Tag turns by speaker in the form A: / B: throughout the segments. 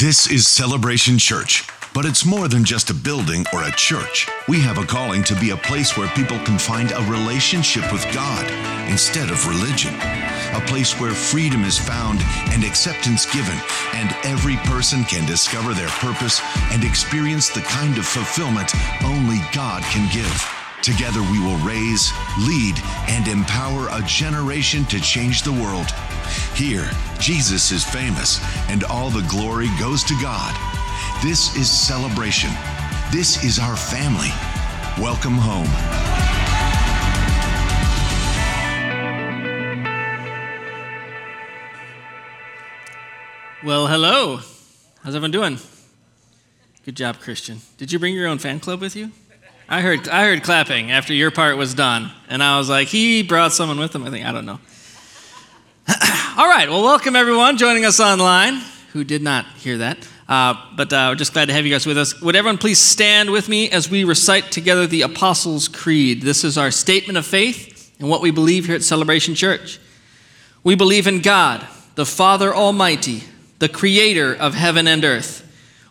A: This is Celebration Church, but it's more than just a building or a church. We have a calling to be a place where people can find a relationship with God instead of religion. A place where freedom is found and acceptance given, and every person can discover their purpose and experience the kind of fulfillment only God can give. Together, we will raise, lead, and empower a generation to change the world. Here, Jesus is famous, and all the glory goes to God. This is celebration. This is our family. Welcome home.
B: Well, hello. How's everyone doing? Good job, Christian. Did you bring your own fan club with you? I heard, I heard clapping after your part was done, and I was like, he brought someone with him. I think I don't know. All right. Well, welcome everyone joining us online who did not hear that. Uh, but uh, we're just glad to have you guys with us. Would everyone please stand with me as we recite together the Apostles' Creed? This is our statement of faith and what we believe here at Celebration Church. We believe in God, the Father Almighty, the Creator of heaven and earth.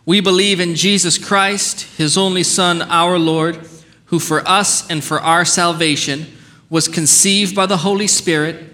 B: We believe in Jesus Christ, His only Son, our Lord, who for us and for our salvation was conceived by the Holy Spirit,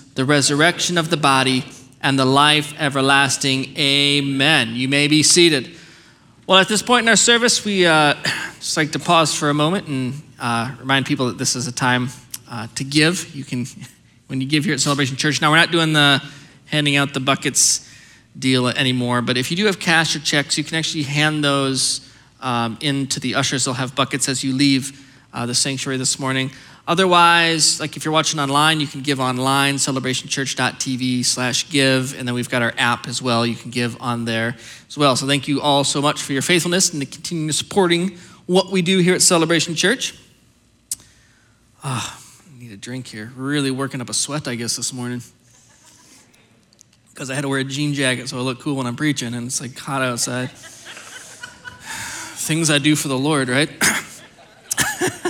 B: the resurrection of the body, and the life everlasting. Amen. You may be seated. Well, at this point in our service, we uh, just like to pause for a moment and uh, remind people that this is a time uh, to give. You can, when you give here at Celebration Church. Now, we're not doing the handing out the buckets deal anymore. But if you do have cash or checks, you can actually hand those um, into the ushers. They'll have buckets as you leave uh, the sanctuary this morning. Otherwise, like if you're watching online, you can give online, celebrationchurch.tv slash give. And then we've got our app as well. You can give on there as well. So thank you all so much for your faithfulness and continuing supporting what we do here at Celebration Church. Ah, oh, I need a drink here. Really working up a sweat, I guess, this morning because I had to wear a jean jacket so I look cool when I'm preaching, and it's like hot outside. Things I do for the Lord, right?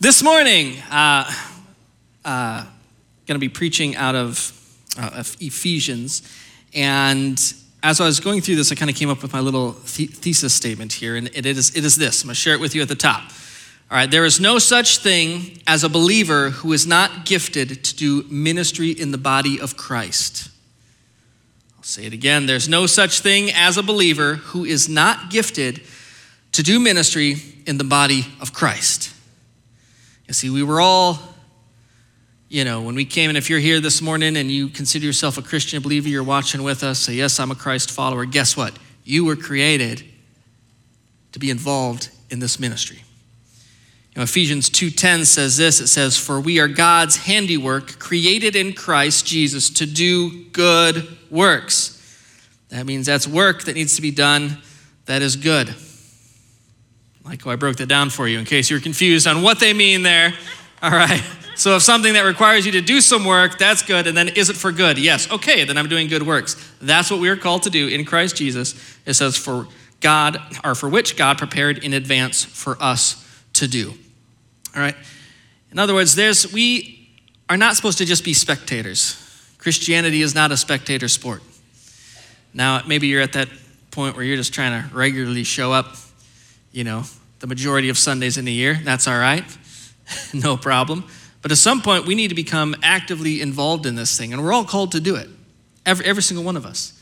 B: this morning, uh, uh, going to be preaching out of, uh, of, Ephesians, and as I was going through this, I kind of came up with my little th- thesis statement here, and it is, it is this. I'm going to share it with you at the top. All right, there is no such thing as a believer who is not gifted to do ministry in the body of Christ. I'll say it again. There's no such thing as a believer who is not gifted to do ministry in the body of Christ. You see, we were all, you know, when we came, and if you're here this morning and you consider yourself a Christian believer, you're watching with us, say, Yes, I'm a Christ follower. Guess what? You were created to be involved in this ministry. Now, Ephesians 2:10 says this, it says, "For we are God's handiwork, created in Christ Jesus to do good works." That means that's work that needs to be done that is good. Like I broke that down for you in case you're confused on what they mean there. All right. So if something that requires you to do some work, that's good. And then is it for good? Yes. Okay, then I'm doing good works. That's what we are called to do in Christ Jesus. It says for God, or for which God prepared in advance for us to do. All right? In other words, there's, we are not supposed to just be spectators. Christianity is not a spectator sport. Now, maybe you're at that point where you're just trying to regularly show up, you know, the majority of Sundays in a year. That's all right. no problem. But at some point, we need to become actively involved in this thing, and we're all called to do it, every, every single one of us.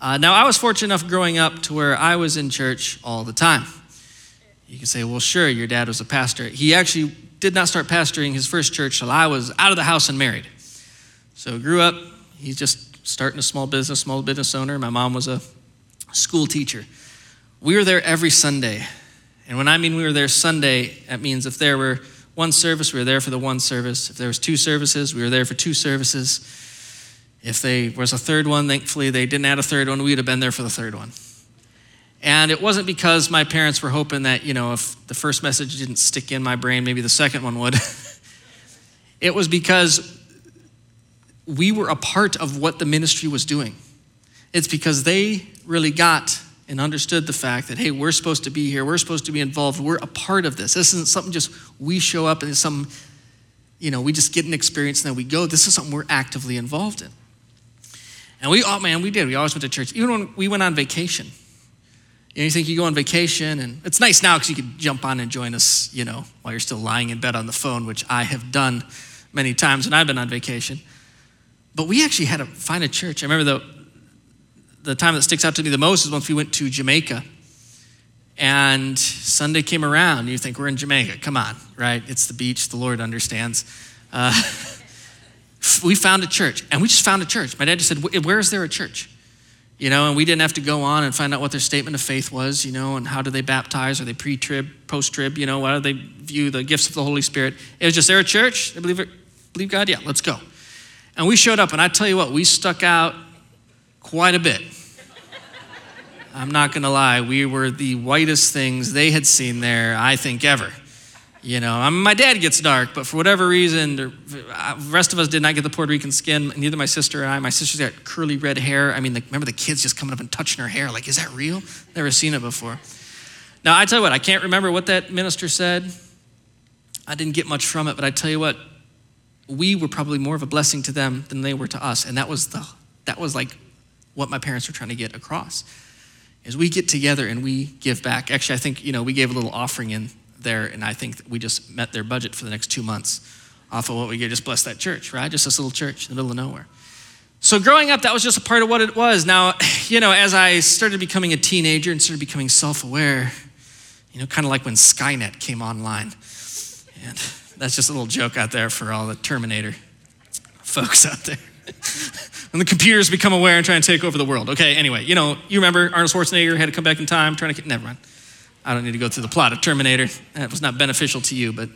B: Uh, now, I was fortunate enough growing up to where I was in church all the time. You can say, well, sure, your dad was a pastor. He actually did not start pastoring his first church till I was out of the house and married. So grew up, he's just starting a small business, small business owner. My mom was a school teacher. We were there every Sunday. And when I mean we were there Sunday, that means if there were one service, we were there for the one service. If there was two services, we were there for two services. If there was a third one, thankfully they didn't add a third one, we'd have been there for the third one. And it wasn't because my parents were hoping that, you know, if the first message didn't stick in my brain, maybe the second one would. it was because we were a part of what the ministry was doing. It's because they really got and understood the fact that, hey, we're supposed to be here, we're supposed to be involved, we're a part of this. This isn't something just we show up and some, you know, we just get an experience and then we go. This is something we're actively involved in. And we, oh man, we did. We always went to church. Even when we went on vacation. You, know, you think you go on vacation, and it's nice now because you can jump on and join us, you know, while you're still lying in bed on the phone, which I have done many times when I've been on vacation. But we actually had to find a church. I remember the, the time that sticks out to me the most is once we went to Jamaica. And Sunday came around, you think, we're in Jamaica. Come on, right? It's the beach. The Lord understands. Uh, we found a church, and we just found a church. My dad just said, Where is there a church? You know, and we didn't have to go on and find out what their statement of faith was, you know, and how do they baptize? Are they pre trib, post trib? You know, how do they view the gifts of the Holy Spirit? It was just, they're a church. They believe, it, believe God? Yeah, let's go. And we showed up, and I tell you what, we stuck out quite a bit. I'm not going to lie, we were the whitest things they had seen there, I think, ever. You know, I my dad gets dark, but for whatever reason, the uh, rest of us did not get the Puerto Rican skin. Neither my sister and I. My sister's got curly red hair. I mean, the, remember the kids just coming up and touching her hair? Like, is that real? Never seen it before. Now, I tell you what, I can't remember what that minister said. I didn't get much from it, but I tell you what, we were probably more of a blessing to them than they were to us. And that was the that was like what my parents were trying to get across. Is we get together and we give back. Actually, I think, you know, we gave a little offering in there, and I think we just met their budget for the next two months off of what we get. Just bless that church, right? Just this little church in the middle of nowhere. So growing up, that was just a part of what it was. Now, you know, as I started becoming a teenager and started becoming self-aware, you know, kind of like when Skynet came online. And that's just a little joke out there for all the Terminator folks out there. when the computers become aware and try and take over the world. Okay, anyway, you know, you remember Arnold Schwarzenegger had to come back in time trying to, never mind. I don't need to go through the plot of Terminator. That was not beneficial to you, but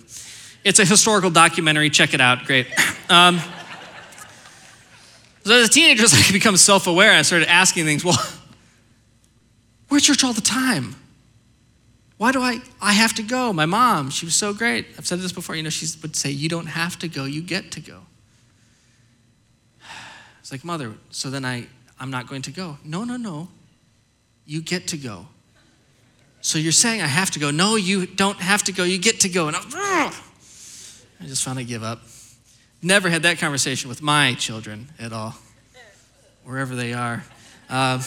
B: it's a historical documentary. Check it out. Great. Um, so as a teenager, as I become self-aware, I started asking things. Well, we're at church all the time. Why do I? I have to go. My mom, she was so great. I've said this before. You know, she would say, "You don't have to go. You get to go." Like, mother. So then I, I'm not going to go. No, no, no. You get to go. So you're saying I have to go. No, you don't have to go. You get to go. And I, I just finally give up. Never had that conversation with my children at all, wherever they are. Um,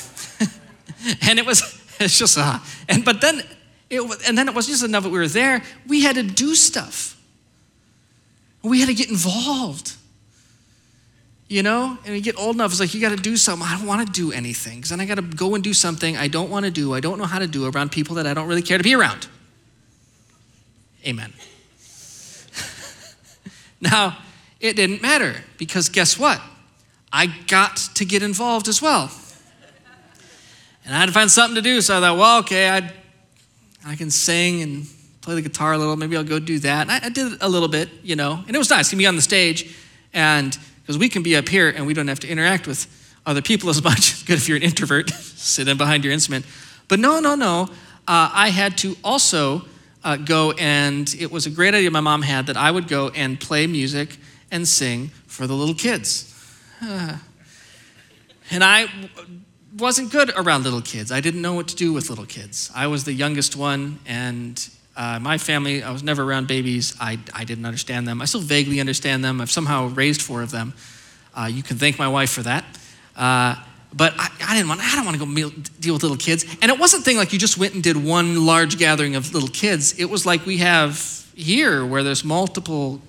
B: and it was, it's just, uh, and but then, it, and then it wasn't just enough that we were there. We had to do stuff. We had to get involved. You know, and you get old enough, it's like you got to do something. I don't want to do anything because then I got to go and do something I don't want to do, I don't know how to do around people that I don't really care to be around. Amen. now, it didn't matter because guess what? I got to get involved as well. And I had to find something to do, so I thought, well, okay, i I can sing and play the guitar a little. Maybe I'll go do that. And I, I did a little bit, you know, and it was nice to be on the stage and because we can be up here and we don't have to interact with other people as much. Good if you're an introvert, sit in behind your instrument. But no, no, no. Uh, I had to also uh, go, and it was a great idea my mom had that I would go and play music and sing for the little kids. Uh, and I wasn't good around little kids. I didn't know what to do with little kids. I was the youngest one, and uh, my family, I was never around babies. I, I didn't understand them. I still vaguely understand them. I've somehow raised four of them. Uh, you can thank my wife for that. Uh, but I, I, didn't want, I don't want to go meal, deal with little kids. And it wasn't thing like you just went and did one large gathering of little kids. It was like we have here where there's multiple,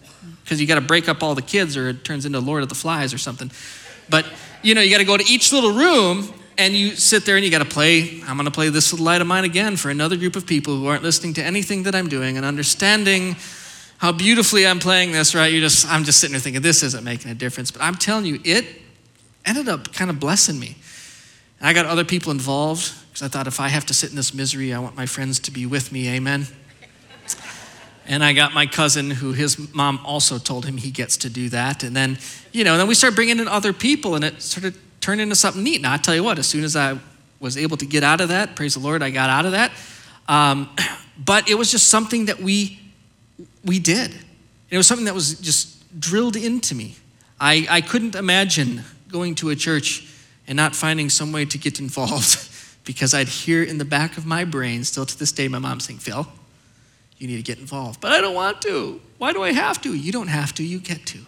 B: because you got to break up all the kids or it turns into Lord of the Flies or something. But, you know, you got to go to each little room and you sit there and you got to play i'm going to play this little light of mine again for another group of people who aren't listening to anything that i'm doing and understanding how beautifully i'm playing this right? You're just i'm just sitting there thinking this isn't making a difference. But i'm telling you it ended up kind of blessing me. And i got other people involved because i thought if i have to sit in this misery i want my friends to be with me amen? And I got my cousin, who his mom also told him he gets to do that. And then, you know, then we started bringing in other people, and it sort of turned into something neat. Now, I tell you what, as soon as I was able to get out of that, praise the Lord, I got out of that. Um, but it was just something that we we did. It was something that was just drilled into me. I, I couldn't imagine going to a church and not finding some way to get involved because I'd hear in the back of my brain, still to this day, my mom saying, Phil, you need to get involved. But I don't want to. Why do I have to? You don't have to, you get to.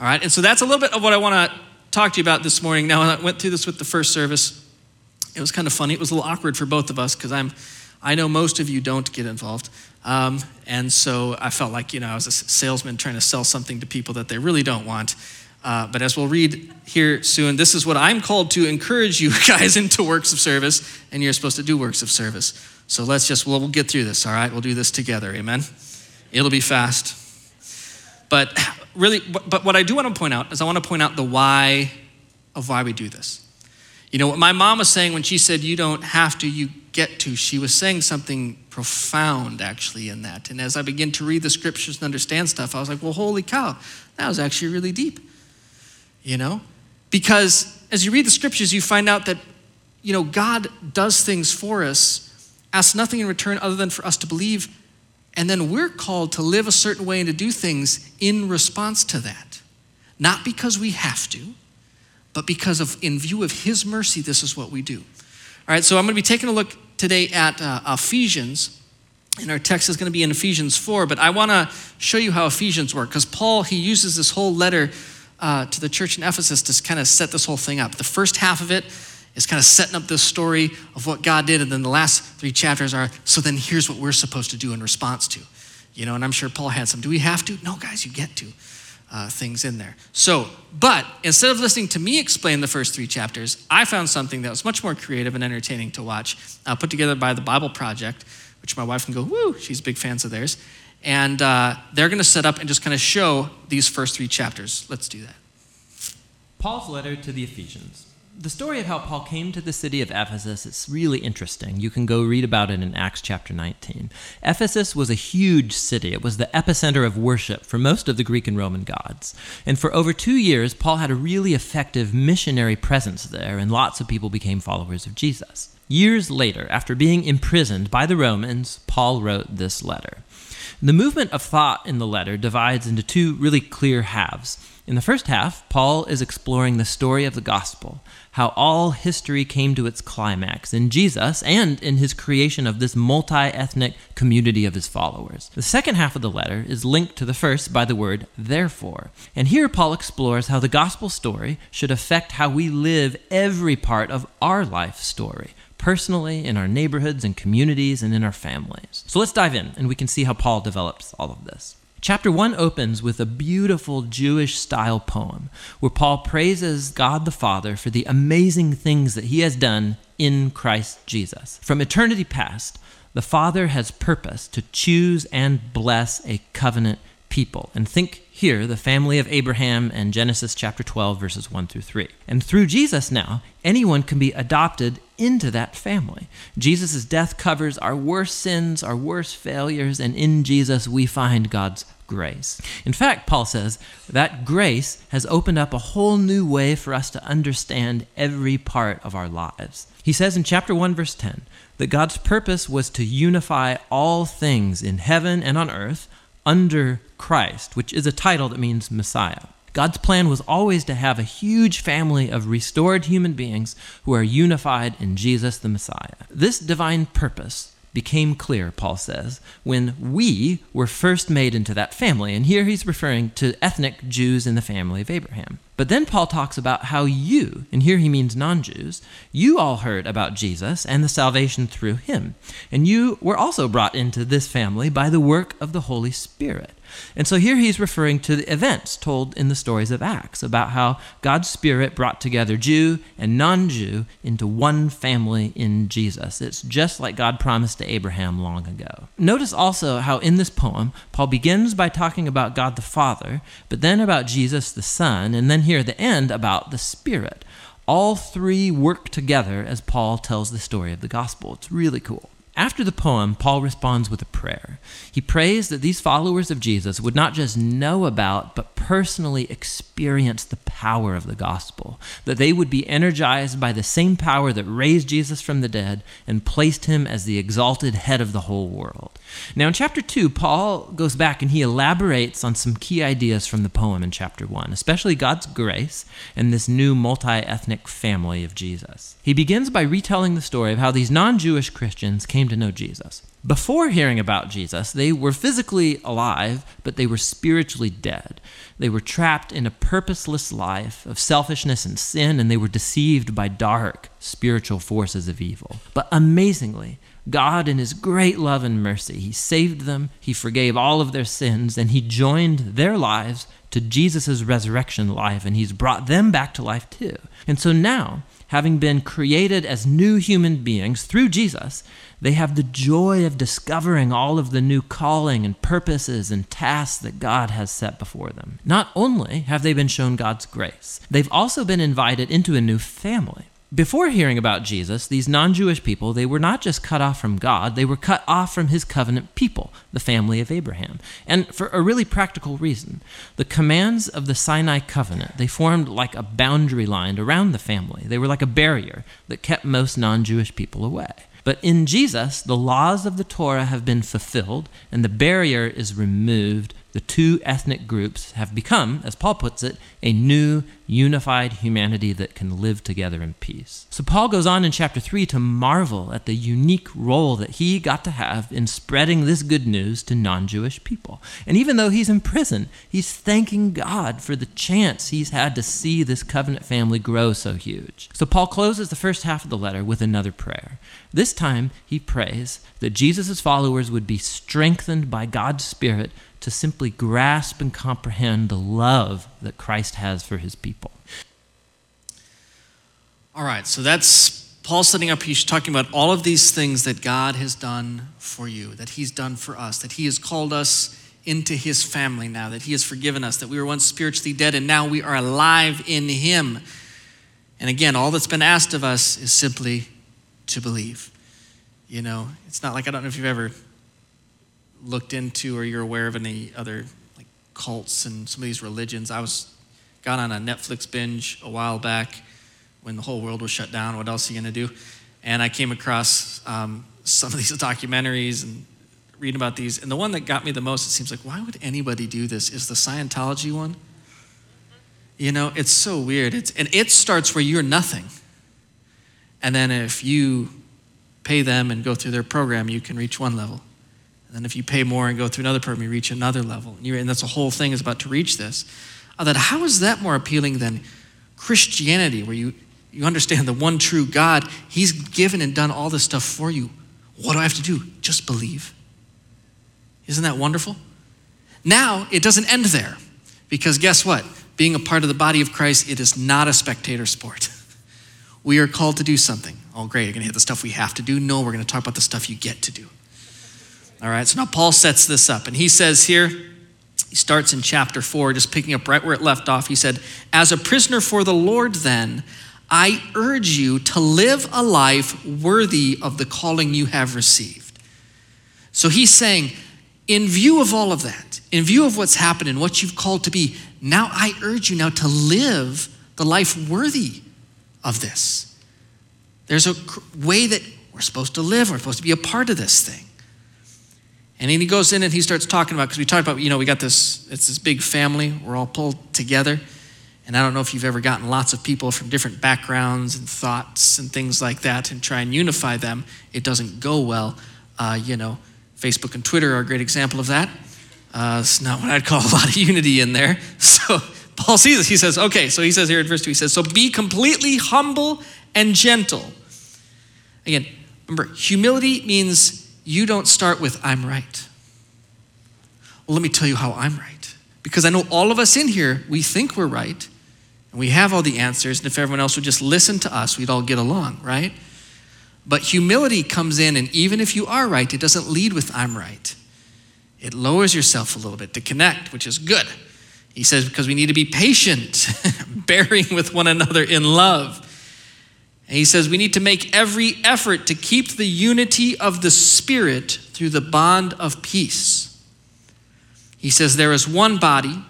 B: All right, and so that's a little bit of what I want to talk to you about this morning. Now, I went through this with the first service. It was kind of funny. It was a little awkward for both of us because I'm, I know most of you don't get involved. Um, and so I felt like, you know, I was a salesman trying to sell something to people that they really don't want. Uh, but as we'll read here soon, this is what I'm called to encourage you guys into works of service, and you're supposed to do works of service. So let's just, we'll, we'll get through this, all right? We'll do this together, amen? It'll be fast. But really, but what I do want to point out is I want to point out the why of why we do this. You know, what my mom was saying when she said, You don't have to, you get to, she was saying something profound actually in that. And as I begin to read the scriptures and understand stuff, I was like, Well, holy cow, that was actually really deep you know? Because as you read the scriptures, you find out that, you know, God does things for us, asks nothing in return other than for us to believe, and then we're called to live a certain way and to do things in response to that. Not because we have to, but because of, in view of His mercy, this is what we do. All right, so I'm going to be taking a look today at uh, Ephesians. And our text is going to be in Ephesians 4, but I want to show you how Ephesians work because Paul, he uses this whole letter uh, to the church in Ephesus to kind of set this whole thing up. The first half of it is kind of setting up this story of what God did, and then the last three chapters are so then here's what we're supposed to do in response to. You know, and I'm sure Paul had some. Do we have to? No, guys, you get to. Uh, things in there. So, but instead of listening to me explain the first three chapters, I found something that was much more creative and entertaining to watch, uh, put together by the Bible Project, which my wife can go, woo, she's big fans of theirs. And uh, they're going to set up and just kind of show these first three chapters. Let's do that.
C: Paul's letter to the Ephesians. The story of how Paul came to the city of Ephesus is really interesting. You can go read about it in Acts chapter 19. Ephesus was a huge city. It was the epicenter of worship for most of the Greek and Roman gods. And for over two years, Paul had a really effective missionary presence there, and lots of people became followers of Jesus. Years later, after being imprisoned by the Romans, Paul wrote this letter. The movement of thought in the letter divides into two really clear halves. In the first half, Paul is exploring the story of the gospel, how all history came to its climax in Jesus and in his creation of this multi ethnic community of his followers. The second half of the letter is linked to the first by the word therefore. And here Paul explores how the gospel story should affect how we live every part of our life story personally, in our neighborhoods and communities, and in our families. So let's dive in and we can see how Paul develops all of this. Chapter 1 opens with a beautiful Jewish style poem where Paul praises God the Father for the amazing things that he has done in Christ Jesus. From eternity past, the Father has purpose to choose and bless a covenant people. And think here, the family of Abraham and Genesis chapter 12, verses 1 through 3. And through Jesus now, anyone can be adopted into that family. Jesus' death covers our worst sins, our worst failures, and in Jesus we find God's grace. In fact, Paul says that grace has opened up a whole new way for us to understand every part of our lives. He says in chapter 1, verse 10, that God's purpose was to unify all things in heaven and on earth under Christ, which is a title that means Messiah. God's plan was always to have a huge family of restored human beings who are unified in Jesus the Messiah. This divine purpose became clear, Paul says, when we were first made into that family. And here he's referring to ethnic Jews in the family of Abraham. But then Paul talks about how you, and here he means non Jews, you all heard about Jesus and the salvation through him. And you were also brought into this family by the work of the Holy Spirit. And so here he's referring to the events told in the stories of Acts about how God's Spirit brought together Jew and non Jew into one family in Jesus. It's just like God promised to Abraham long ago. Notice also how in this poem, Paul begins by talking about God the Father, but then about Jesus the Son, and then here at the end about the Spirit. All three work together as Paul tells the story of the gospel. It's really cool. After the poem, Paul responds with a prayer. He prays that these followers of Jesus would not just know about, but personally experience the power of the gospel, that they would be energized by the same power that raised Jesus from the dead and placed him as the exalted head of the whole world. Now, in chapter 2, Paul goes back and he elaborates on some key ideas from the poem in chapter 1, especially God's grace and this new multi ethnic family of Jesus. He begins by retelling the story of how these non Jewish Christians came to know Jesus. Before hearing about Jesus, they were physically alive, but they were spiritually dead. They were trapped in a purposeless life of selfishness and sin, and they were deceived by dark spiritual forces of evil. But amazingly, God, in His great love and mercy, He saved them, He forgave all of their sins, and He joined their lives to Jesus' resurrection life, and He's brought them back to life too. And so now, having been created as new human beings through Jesus, they have the joy of discovering all of the new calling and purposes and tasks that God has set before them. Not only have they been shown God's grace, they've also been invited into a new family. Before hearing about Jesus, these non Jewish people, they were not just cut off from God, they were cut off from his covenant people, the family of Abraham. And for a really practical reason. The commands of the Sinai covenant, they formed like a boundary line around the family. They were like a barrier that kept most non Jewish people away. But in Jesus, the laws of the Torah have been fulfilled and the barrier is removed the two ethnic groups have become, as Paul puts it, a new unified humanity that can live together in peace. So Paul goes on in chapter 3 to marvel at the unique role that he got to have in spreading this good news to non Jewish people. And even though he's in prison, he's thanking God for the chance he's had to see this covenant family grow so huge. So Paul closes the first half of the letter with another prayer. This time he prays that Jesus' followers would be strengthened by God's Spirit to simply grasp and comprehend the love that Christ has for his people.
B: All right, so that's Paul setting up, he's talking about all of these things that God has done for you, that he's done for us, that he has called us into his family now, that he has forgiven us, that we were once spiritually dead and now we are alive in him. And again, all that's been asked of us is simply to believe. You know, it's not like I don't know if you've ever looked into or you're aware of any other like cults and some of these religions. I was got on a Netflix binge a while back when the whole world was shut down. What else are you gonna do? And I came across um, some of these documentaries and reading about these. And the one that got me the most, it seems like, why would anybody do this? Is the Scientology one? You know, it's so weird. It's, and it starts where you're nothing. And then if you pay them and go through their program, you can reach one level. And if you pay more and go through another program, you reach another level. And, and that's the whole thing is about to reach this. I thought, how is that more appealing than Christianity, where you, you understand the one true God? He's given and done all this stuff for you. What do I have to do? Just believe. Isn't that wonderful? Now, it doesn't end there. Because guess what? Being a part of the body of Christ, it is not a spectator sport. We are called to do something. Oh, great. You're going to hit the stuff we have to do? No, we're going to talk about the stuff you get to do. All right, so now Paul sets this up, and he says here, he starts in chapter 4, just picking up right where it left off. He said, As a prisoner for the Lord, then, I urge you to live a life worthy of the calling you have received. So he's saying, in view of all of that, in view of what's happened and what you've called to be, now I urge you now to live the life worthy of this. There's a way that we're supposed to live, we're supposed to be a part of this thing. And then he goes in and he starts talking about, because we talked about, you know, we got this, it's this big family, we're all pulled together. And I don't know if you've ever gotten lots of people from different backgrounds and thoughts and things like that and try and unify them. It doesn't go well. Uh, you know, Facebook and Twitter are a great example of that. Uh, it's not what I'd call a lot of unity in there. So Paul sees this. He says, okay, so he says here in verse 2, he says, so be completely humble and gentle. Again, remember, humility means you don't start with, I'm right. Well, let me tell you how I'm right. Because I know all of us in here, we think we're right, and we have all the answers, and if everyone else would just listen to us, we'd all get along, right? But humility comes in, and even if you are right, it doesn't lead with, I'm right. It lowers yourself a little bit to connect, which is good. He says, because we need to be patient, bearing with one another in love. And he says we need to make every effort to keep the unity of the Spirit through the bond of peace. He says there is one body,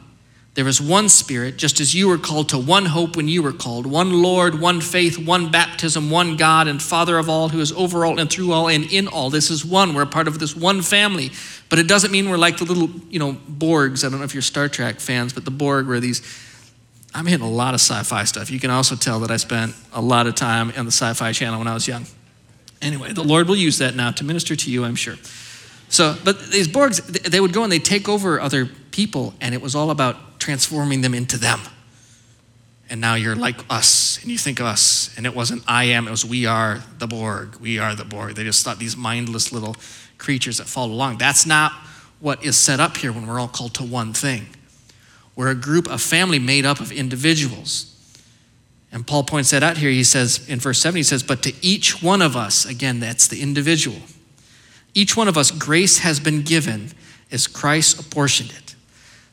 B: there is one Spirit, just as you were called to one hope when you were called, one Lord, one faith, one baptism, one God and Father of all, who is over all and through all and in all. This is one. We're a part of this one family. But it doesn't mean we're like the little, you know, Borgs. I don't know if you're Star Trek fans, but the Borg were these I'm hitting a lot of sci fi stuff. You can also tell that I spent a lot of time on the sci fi channel when I was young. Anyway, the Lord will use that now to minister to you, I'm sure. So, but these Borgs, they would go and they'd take over other people, and it was all about transforming them into them. And now you're like us, and you think of us, and it wasn't I am, it was we are the Borg, we are the Borg. They just thought these mindless little creatures that follow along. That's not what is set up here when we're all called to one thing. We're a group, a family made up of individuals. And Paul points that out here. He says in verse 7, he says, But to each one of us, again, that's the individual, each one of us, grace has been given as Christ apportioned it.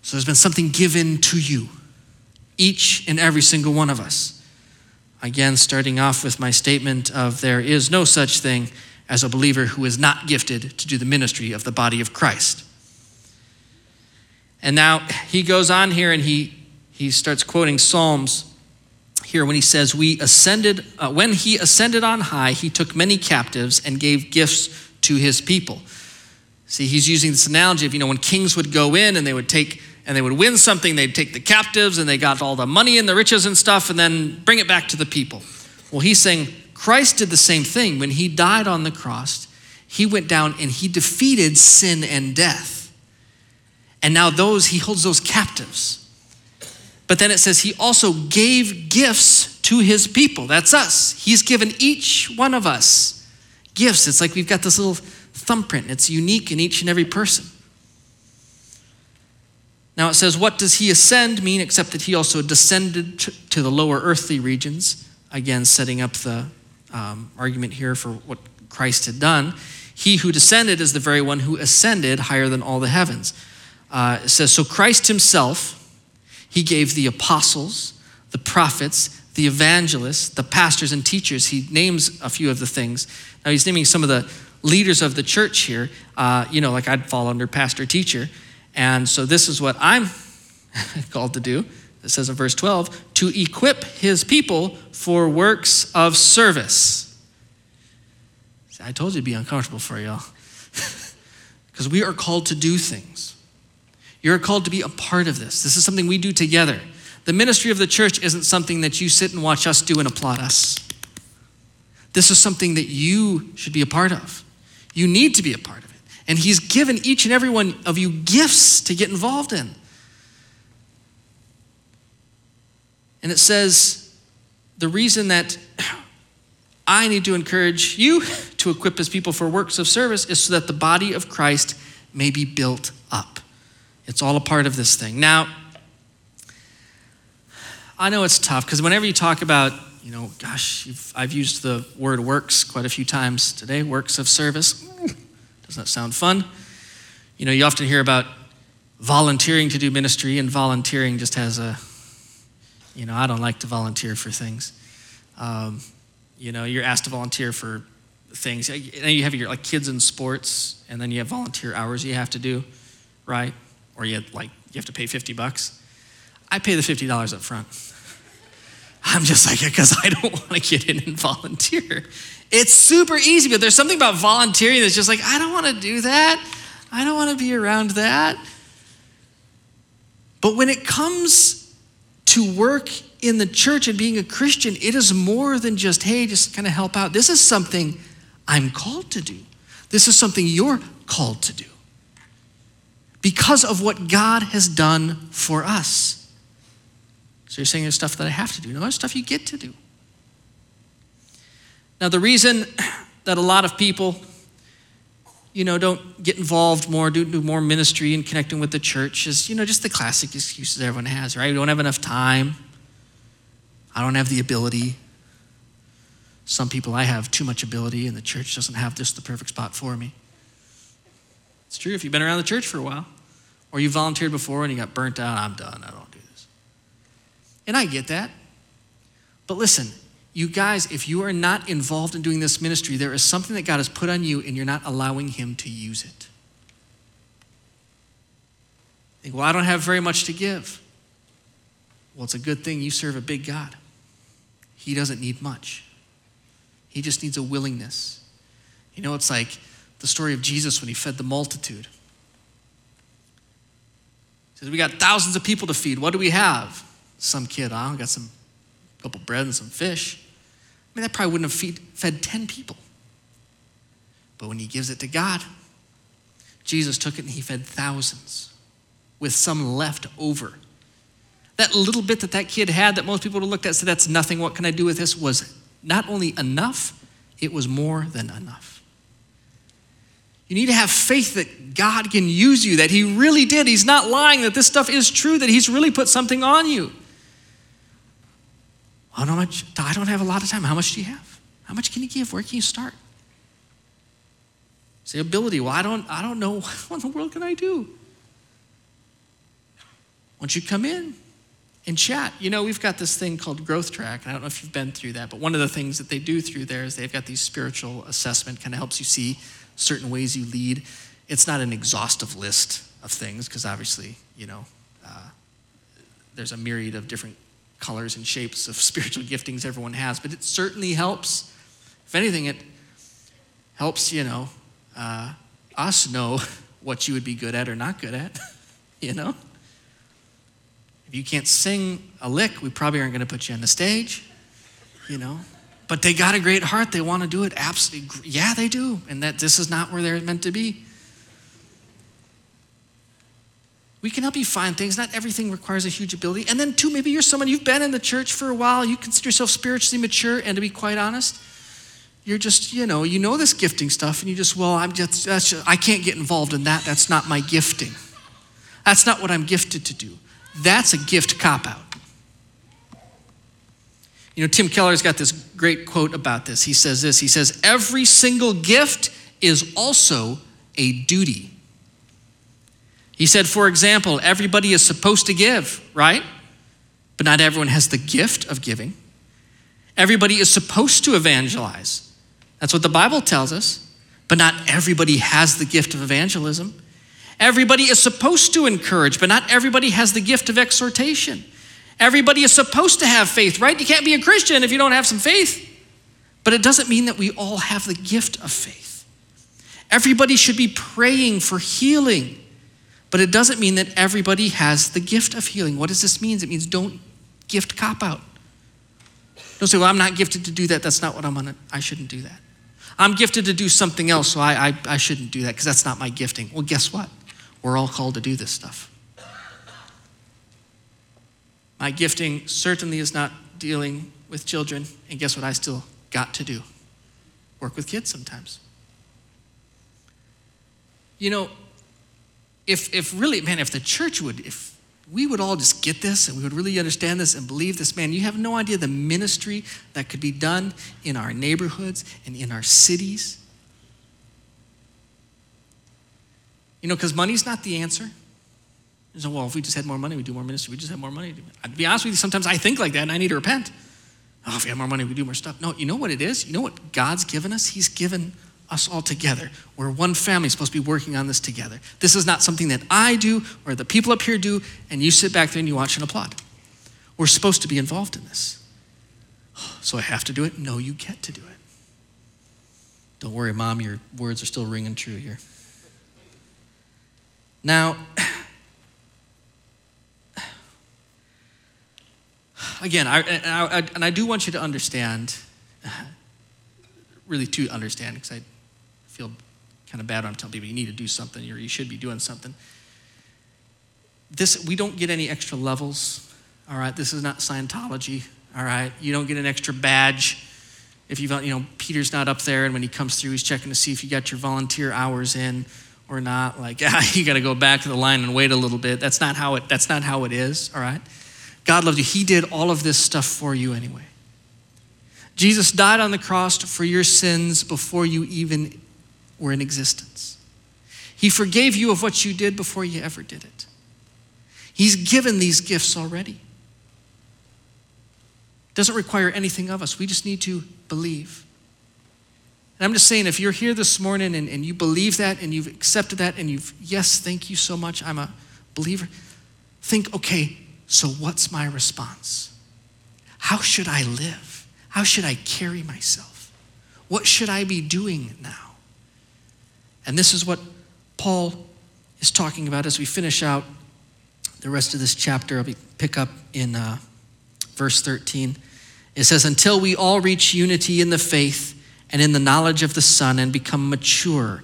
B: So there's been something given to you, each and every single one of us. Again, starting off with my statement of there is no such thing as a believer who is not gifted to do the ministry of the body of Christ. And now he goes on here and he, he starts quoting Psalms here when he says, We ascended, uh, when he ascended on high, he took many captives and gave gifts to his people. See, he's using this analogy of, you know, when kings would go in and they would take and they would win something, they'd take the captives and they got all the money and the riches and stuff and then bring it back to the people. Well, he's saying Christ did the same thing. When he died on the cross, he went down and he defeated sin and death. And now those, he holds those captives. But then it says he also gave gifts to his people. That's us. He's given each one of us gifts. It's like we've got this little thumbprint, it's unique in each and every person. Now it says, What does he ascend mean except that he also descended to the lower earthly regions? Again, setting up the um, argument here for what Christ had done. He who descended is the very one who ascended higher than all the heavens. Uh, it says, So Christ himself, he gave the apostles, the prophets, the evangelists, the pastors, and teachers. He names a few of the things. Now he's naming some of the leaders of the church here. Uh, you know, like I'd fall under pastor, teacher. And so this is what I'm called to do. It says in verse 12 to equip his people for works of service. See, I told you it'd be uncomfortable for y'all. Because we are called to do things. You're called to be a part of this. This is something we do together. The ministry of the church isn't something that you sit and watch us do and applaud us. This is something that you should be a part of. You need to be a part of it. And He's given each and every one of you gifts to get involved in. And it says the reason that I need to encourage you to equip His people for works of service is so that the body of Christ may be built up. It's all a part of this thing. Now, I know it's tough because whenever you talk about, you know, gosh, I've used the word works quite a few times today, works of service. Doesn't that sound fun? You know, you often hear about volunteering to do ministry, and volunteering just has a, you know, I don't like to volunteer for things. Um, you know, you're asked to volunteer for things. And you have your like kids in sports, and then you have volunteer hours you have to do, right? Or you like you have to pay 50 bucks. I pay the $50 up front. I'm just like, because I don't want to get in and volunteer. It's super easy, but there's something about volunteering that's just like, I don't want to do that. I don't want to be around that. But when it comes to work in the church and being a Christian, it is more than just, hey, just kind of help out. This is something I'm called to do. This is something you're called to do because of what God has done for us. So you're saying there's stuff that I have to do. No, there's stuff you get to do. Now, the reason that a lot of people, you know, don't get involved more, do, do more ministry and connecting with the church is, you know, just the classic excuses everyone has, right? We don't have enough time. I don't have the ability. Some people, I have too much ability, and the church doesn't have just the perfect spot for me. It's true if you've been around the church for a while, or you volunteered before and you got burnt out. I'm done. I don't do this. And I get that. But listen, You guys, if you are not involved in doing this ministry, there is something that God has put on you and you're not allowing Him to use it. Think, well, I don't have very much to give. Well, it's a good thing you serve a big God. He doesn't need much, He just needs a willingness. You know, it's like the story of Jesus when He fed the multitude. He says, We got thousands of people to feed. What do we have? Some kid, I oh, got some couple bread and some fish. I mean, that probably wouldn't have feed, fed 10 people. But when he gives it to God, Jesus took it and he fed thousands with some left over. That little bit that that kid had that most people would have looked at said, That's nothing. What can I do with this? was not only enough, it was more than enough. You need to have faith that God can use you, that He really did. He's not lying, that this stuff is true, that He's really put something on you. How much? I don't have a lot of time. How much do you have? How much can you give? Where can you start? Say ability. Well, I don't, I don't know. What in the world can I do? Once you come in and chat, you know, we've got this thing called Growth Track. and I don't know if you've been through that, but one of the things that they do through there is they've got these spiritual assessment, kind of helps you see certain ways you lead. It's not an exhaustive list of things, because obviously, you know, uh, there's a myriad of different colors and shapes of spiritual giftings everyone has, but it certainly helps. If anything, it helps, you know, uh, us know what you would be good at or not good at, you know? If you can't sing a lick, we probably aren't going to put you on the stage, you know? But they got a great heart. They want to do it. Absolutely. Yeah, they do. And that this is not where they're meant to be. We can help you find things. Not everything requires a huge ability. And then, two, maybe you're someone you've been in the church for a while. You consider yourself spiritually mature. And to be quite honest, you're just, you know, you know this gifting stuff, and you just, well, I'm just, just I can't get involved in that. That's not my gifting. That's not what I'm gifted to do. That's a gift cop out. You know, Tim Keller's got this great quote about this. He says this He says, Every single gift is also a duty. He said, for example, everybody is supposed to give, right? But not everyone has the gift of giving. Everybody is supposed to evangelize. That's what the Bible tells us. But not everybody has the gift of evangelism. Everybody is supposed to encourage, but not everybody has the gift of exhortation. Everybody is supposed to have faith, right? You can't be a Christian if you don't have some faith. But it doesn't mean that we all have the gift of faith. Everybody should be praying for healing, but it doesn't mean that everybody has the gift of healing. What does this mean? It means don't gift cop out. Don't say, well, I'm not gifted to do that. That's not what I'm gonna, I shouldn't do that. I'm gifted to do something else, so I, I, I shouldn't do that because that's not my gifting. Well, guess what? We're all called to do this stuff. My gifting certainly is not dealing with children, and guess what I still got to do? Work with kids sometimes. You know, if, if really, man, if the church would, if we would all just get this and we would really understand this and believe this, man, you have no idea the ministry that could be done in our neighborhoods and in our cities You know, because money's not the answer. So, well, if we just had more money, we'd do more ministry. We just had more money. To be honest with you, sometimes I think like that and I need to repent. Oh, if we had more money, we'd do more stuff. No, you know what it is? You know what God's given us? He's given us all together. We're one family supposed to be working on this together. This is not something that I do or the people up here do, and you sit back there and you watch and applaud. We're supposed to be involved in this. So I have to do it? No, you get to do it. Don't worry, Mom, your words are still ringing true here. Now, again, I, and, I, and I do want you to understand, really to understand, because I feel kind of bad when I'm telling people you need to do something or you should be doing something. This, we don't get any extra levels, all right? This is not Scientology, all right? You don't get an extra badge if you've, you know, Peter's not up there and when he comes through, he's checking to see if you got your volunteer hours in or not. Like, ah, you got to go back to the line and wait a little bit. That's not how it. That's not how it is. All right. God loved you. He did all of this stuff for you anyway. Jesus died on the cross for your sins before you even were in existence. He forgave you of what you did before you ever did it. He's given these gifts already. doesn't require anything of us. We just need to believe. And I'm just saying, if you're here this morning and, and you believe that and you've accepted that and you've, yes, thank you so much, I'm a believer, think, okay, so what's my response? How should I live? How should I carry myself? What should I be doing now? And this is what Paul is talking about as we finish out the rest of this chapter. I'll be, pick up in uh, verse 13. It says, Until we all reach unity in the faith and in the knowledge of the Son and become mature,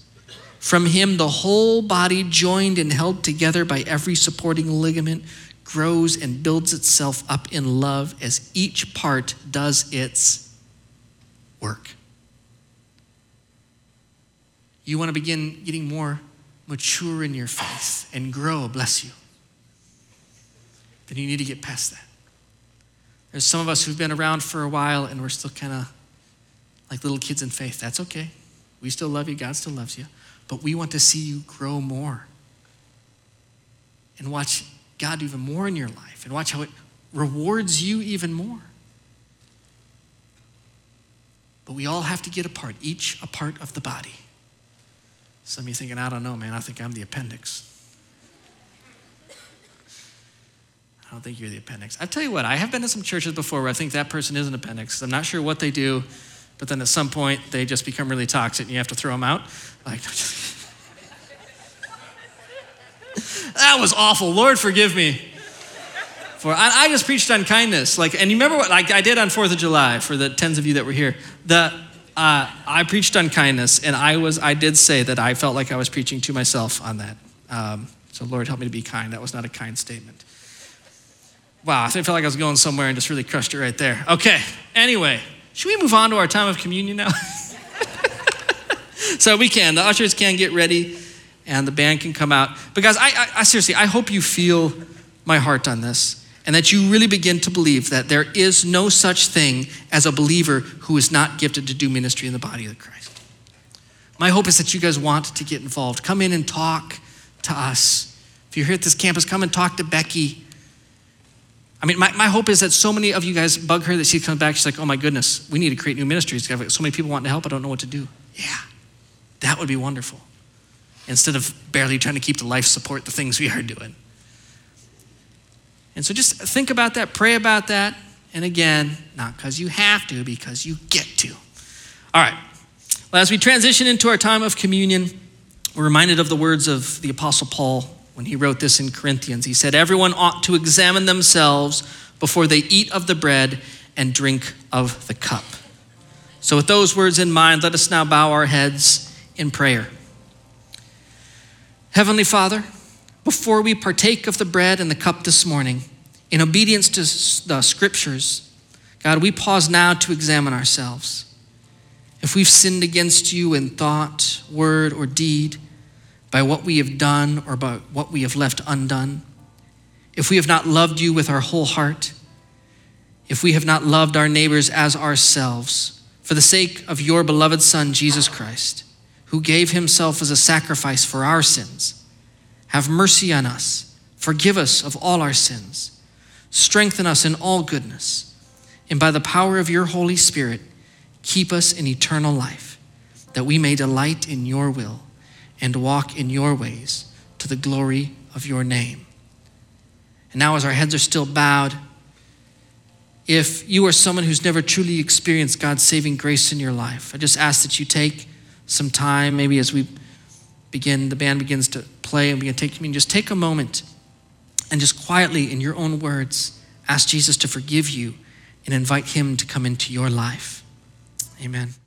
B: From Him, the whole body, joined and held together by every supporting ligament, grows and builds itself up in love as each part does its work. You want to begin getting more mature in your faith and grow, bless you. Then you need to get past that. There's some of us who've been around for a while and we're still kind of like little kids in faith. That's okay. We still love you, God still loves you. But we want to see you grow more and watch God do even more in your life and watch how it rewards you even more. But we all have to get a part, each a part of the body. Some of you thinking, I don't know, man, I think I'm the appendix. I don't think you're the appendix. I tell you what, I have been to some churches before where I think that person is an appendix. I'm not sure what they do, but then at some point they just become really toxic and you have to throw them out. Like, that was awful. Lord, forgive me. For I, I, just preached on kindness. Like, and you remember what like I did on Fourth of July for the tens of you that were here. The uh, I preached on kindness, and I was I did say that I felt like I was preaching to myself on that. Um, so Lord, help me to be kind. That was not a kind statement. Wow, I felt like I was going somewhere and just really crushed it right there. Okay. Anyway, should we move on to our time of communion now? so we can. The ushers can get ready, and the band can come out. Because I, I, I seriously, I hope you feel my heart on this and that you really begin to believe that there is no such thing as a believer who is not gifted to do ministry in the body of Christ. My hope is that you guys want to get involved. Come in and talk to us. If you're here at this campus, come and talk to Becky. I mean, my, my hope is that so many of you guys bug her that she comes back, she's like, oh my goodness, we need to create new ministries. So many people wanting to help, I don't know what to do. Yeah, that would be wonderful. Instead of barely trying to keep the life support the things we are doing. And so just think about that, pray about that. And again, not because you have to, because you get to. All right. Well, as we transition into our time of communion, we're reminded of the words of the Apostle Paul when he wrote this in Corinthians. He said, Everyone ought to examine themselves before they eat of the bread and drink of the cup. So, with those words in mind, let us now bow our heads in prayer. Heavenly Father, before we partake of the bread and the cup this morning, in obedience to the scriptures, God, we pause now to examine ourselves. If we've sinned against you in thought, word, or deed, by what we have done or by what we have left undone, if we have not loved you with our whole heart, if we have not loved our neighbors as ourselves, for the sake of your beloved Son, Jesus Christ, who gave himself as a sacrifice for our sins, have mercy on us. Forgive us of all our sins. Strengthen us in all goodness. And by the power of your Holy Spirit, keep us in eternal life, that we may delight in your will and walk in your ways to the glory of your name. And now, as our heads are still bowed, if you are someone who's never truly experienced God's saving grace in your life, I just ask that you take some time, maybe as we begin, the band begins to play and begin to take communion, just take a moment and just quietly, in your own words, ask Jesus to forgive you and invite him to come into your life. Amen.